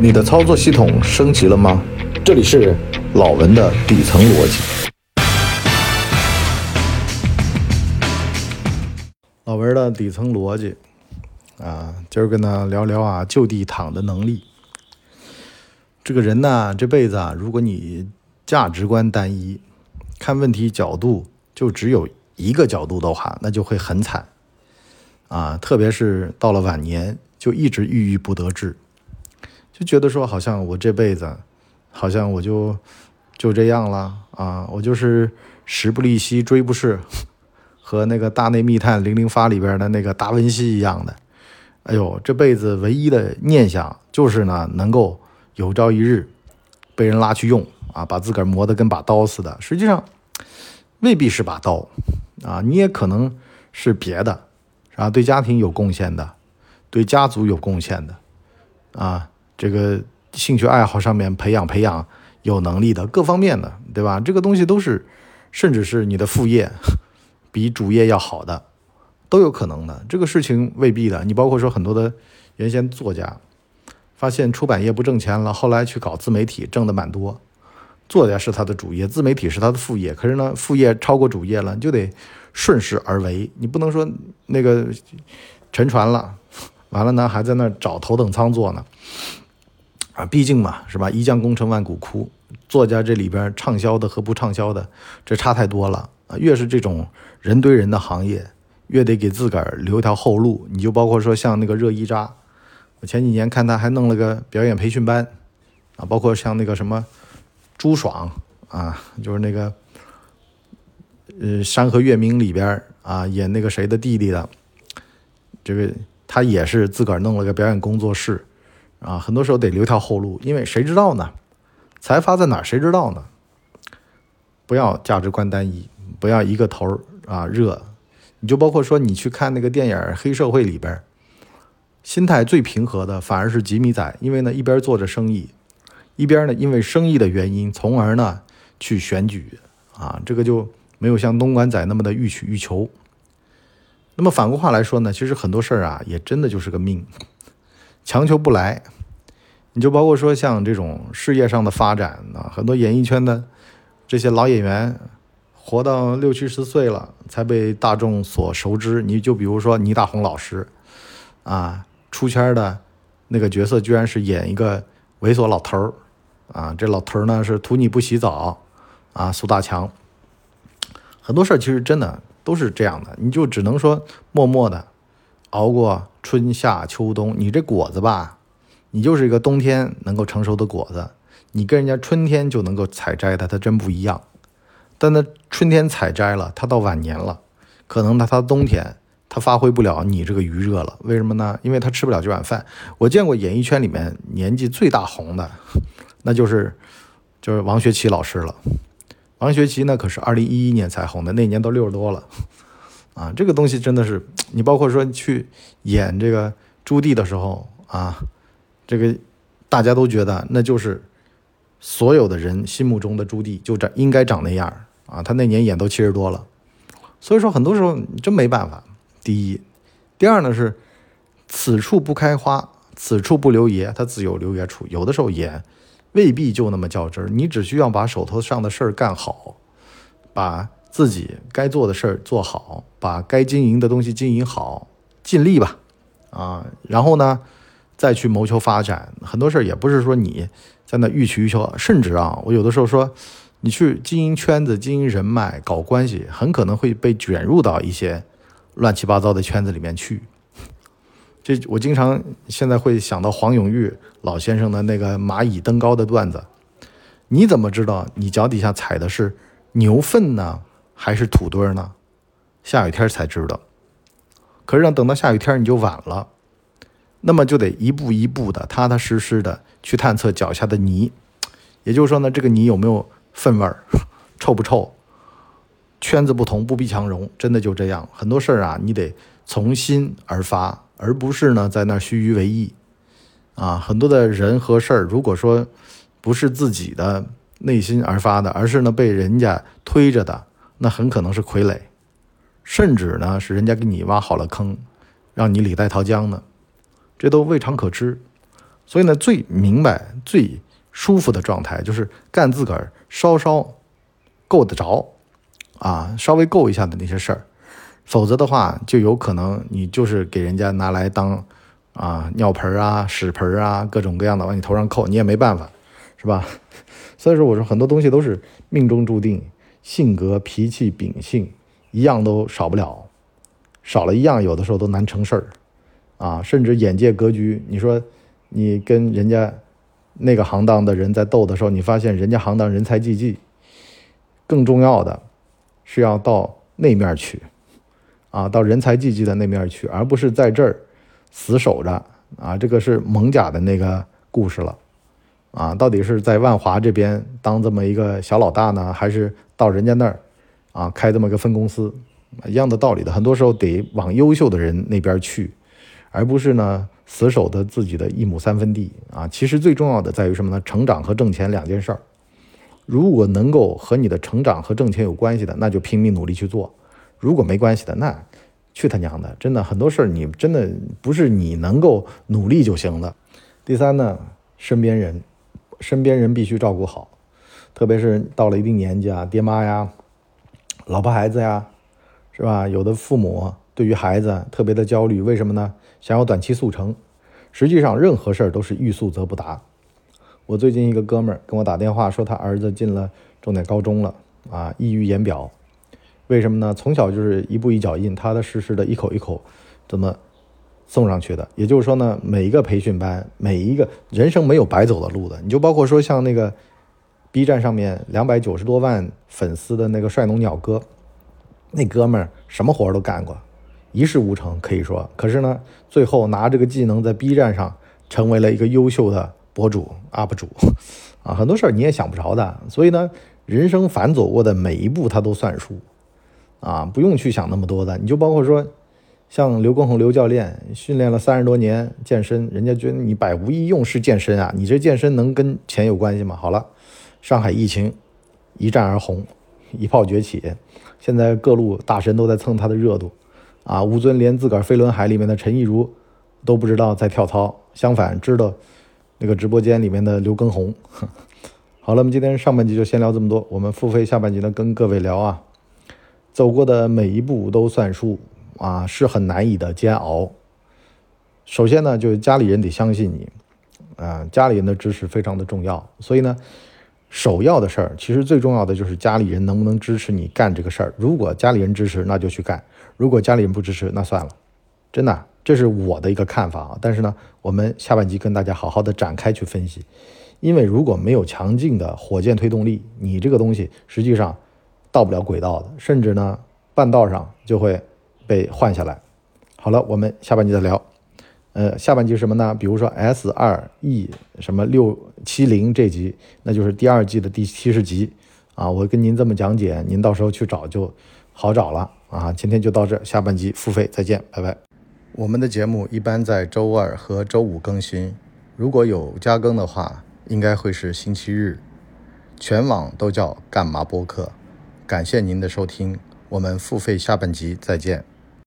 你的操作系统升级了吗？这里是老文的底层逻辑。老文的底层逻辑啊，今儿跟他聊聊啊，就地躺的能力。这个人呢，这辈子啊，如果你价值观单一，看问题角度就只有一个角度的话，那就会很惨啊。特别是到了晚年，就一直郁郁不得志。就觉得说，好像我这辈子，好像我就就这样了啊！我就是时不利兮骓不逝，和那个《大内密探零零发》里边的那个达文西一样的。哎呦，这辈子唯一的念想就是呢，能够有朝一日被人拉去用啊，把自个儿磨得跟把刀似的。实际上未必是把刀啊，你也可能是别的，啊，对家庭有贡献的，对家族有贡献的啊。这个兴趣爱好上面培养培养有能力的各方面的，对吧？这个东西都是，甚至是你的副业比主业要好的，都有可能的。这个事情未必的。你包括说很多的原先作家，发现出版业不挣钱了，后来去搞自媒体，挣的蛮多。作家是他的主业，自媒体是他的副业。可是呢，副业超过主业了，你就得顺势而为。你不能说那个沉船了，完了呢还在那找头等舱坐呢。啊，毕竟嘛，是吧？一将功成万骨枯，作家这里边畅销的和不畅销的，这差太多了啊！越是这种人堆人的行业，越得给自个儿留条后路。你就包括说像那个热依扎，我前几年看他还弄了个表演培训班啊，包括像那个什么朱爽啊，就是那个呃《山河月明》里边啊演那个谁的弟弟的，这个他也是自个儿弄了个表演工作室。啊，很多时候得留条后路，因为谁知道呢？财发在哪儿？谁知道呢？不要价值观单一，不要一个头儿啊热。你就包括说，你去看那个电影《黑社会》里边，心态最平和的反而是吉米仔，因为呢一边做着生意，一边呢因为生意的原因，从而呢去选举啊，这个就没有像东莞仔那么的欲取欲求。那么反过话来说呢，其实很多事儿啊，也真的就是个命。强求不来，你就包括说像这种事业上的发展啊，很多演艺圈的这些老演员，活到六七十岁了才被大众所熟知。你就比如说倪大红老师，啊，出圈的那个角色居然是演一个猥琐老头儿，啊，这老头儿呢是图你不洗澡，啊，苏大强。很多事儿其实真的都是这样的，你就只能说默默的。熬过春夏秋冬，你这果子吧，你就是一个冬天能够成熟的果子，你跟人家春天就能够采摘的，它真不一样。但那春天采摘了，它到晚年了，可能它它冬天它发挥不了你这个余热了。为什么呢？因为它吃不了这碗饭。我见过演艺圈里面年纪最大红的，那就是就是王学圻老师了。王学圻呢，可是二零一一年才红的，那年都六十多了。啊，这个东西真的是你，包括说去演这个朱棣的时候啊，这个大家都觉得那就是所有的人心目中的朱棣，就长应该长那样啊。他那年演都七十多了，所以说很多时候真没办法。第一，第二呢是此处不开花，此处不留爷，他自有留爷处。有的时候也未必就那么较真儿，你只需要把手头上的事儿干好，把。自己该做的事儿做好，把该经营的东西经营好，尽力吧，啊，然后呢，再去谋求发展。很多事儿也不是说你在那欲取欲求，甚至啊，我有的时候说，你去经营圈子、经营人脉、搞关系，很可能会被卷入到一些乱七八糟的圈子里面去。这我经常现在会想到黄永玉老先生的那个蚂蚁登高的段子。你怎么知道你脚底下踩的是牛粪呢？还是土堆呢？下雨天才知道。可是，让等到下雨天你就晚了。那么就得一步一步的、踏踏实实的去探测脚下的泥。也就是说呢，这个泥有没有粪味儿，臭不臭？圈子不同，不必强融，真的就这样。很多事儿啊，你得从心而发，而不是呢在那儿虚于为意。啊，很多的人和事儿，如果说不是自己的内心而发的，而是呢被人家推着的。那很可能是傀儡，甚至呢是人家给你挖好了坑，让你李代桃僵呢，这都未尝可知。所以呢，最明白、最舒服的状态就是干自个儿稍稍够得着啊，稍微够一下的那些事儿。否则的话，就有可能你就是给人家拿来当啊尿盆啊、屎盆啊，各种各样的往你头上扣，你也没办法，是吧？所以说，我说很多东西都是命中注定，性格、脾气、秉性一样都少不了，少了一样，有的时候都难成事儿啊。甚至眼界格局，你说你跟人家那个行当的人在斗的时候，你发现人家行当人才济济，更重要的是要到那面去。啊，到人才济济的那面去，而不是在这儿死守着啊！这个是蒙甲的那个故事了啊！到底是在万华这边当这么一个小老大呢，还是到人家那儿啊开这么个分公司？一样的道理的，很多时候得往优秀的人那边去，而不是呢死守的自己的一亩三分地啊！其实最重要的在于什么呢？成长和挣钱两件事儿。如果能够和你的成长和挣钱有关系的，那就拼命努力去做。如果没关系的，那去他娘的！真的很多事儿，你真的不是你能够努力就行的。第三呢，身边人，身边人必须照顾好，特别是到了一定年纪啊，爹妈呀、老婆孩子呀，是吧？有的父母对于孩子特别的焦虑，为什么呢？想要短期速成，实际上任何事儿都是欲速则不达。我最近一个哥们儿跟我打电话说，他儿子进了重点高中了啊，溢于言表。为什么呢？从小就是一步一脚印，踏踏实实的一口一口，怎么送上去的？也就是说呢，每一个培训班，每一个人生没有白走的路的。你就包括说像那个 B 站上面两百九十多万粉丝的那个帅农鸟哥，那哥们儿什么活都干过，一事无成可以说。可是呢，最后拿这个技能在 B 站上成为了一个优秀的博主 UP 主，啊，很多事儿你也想不着的。所以呢，人生反走过的每一步他都算数。啊，不用去想那么多的，你就包括说，像刘畊宏刘教练训练了三十多年健身，人家觉得你百无一用是健身啊，你这健身能跟钱有关系吗？好了，上海疫情一战而红，一炮崛起，现在各路大神都在蹭他的热度，啊，吴尊连自个儿飞轮海里面的陈亦儒都不知道在跳操，相反知道那个直播间里面的刘畊宏。好了，我们今天上半集就先聊这么多，我们付费下半集呢跟各位聊啊。走过的每一步都算数啊，是很难以的煎熬。首先呢，就是家里人得相信你，啊，家里人的支持非常的重要。所以呢，首要的事儿，其实最重要的就是家里人能不能支持你干这个事儿。如果家里人支持，那就去干；如果家里人不支持，那算了。真的，这是我的一个看法啊。但是呢，我们下半集跟大家好好的展开去分析，因为如果没有强劲的火箭推动力，你这个东西实际上。到不了轨道的，甚至呢，半道上就会被换下来。好了，我们下半集再聊。呃，下半集是什么呢？比如说 S 二 E 什么六七零这集，那就是第二季的第七十集啊。我跟您这么讲解，您到时候去找就好找了啊。今天就到这，下半集付费再见，拜拜。我们的节目一般在周二和周五更新，如果有加更的话，应该会是星期日。全网都叫干嘛播客。感谢您的收听，我们付费下半集再见。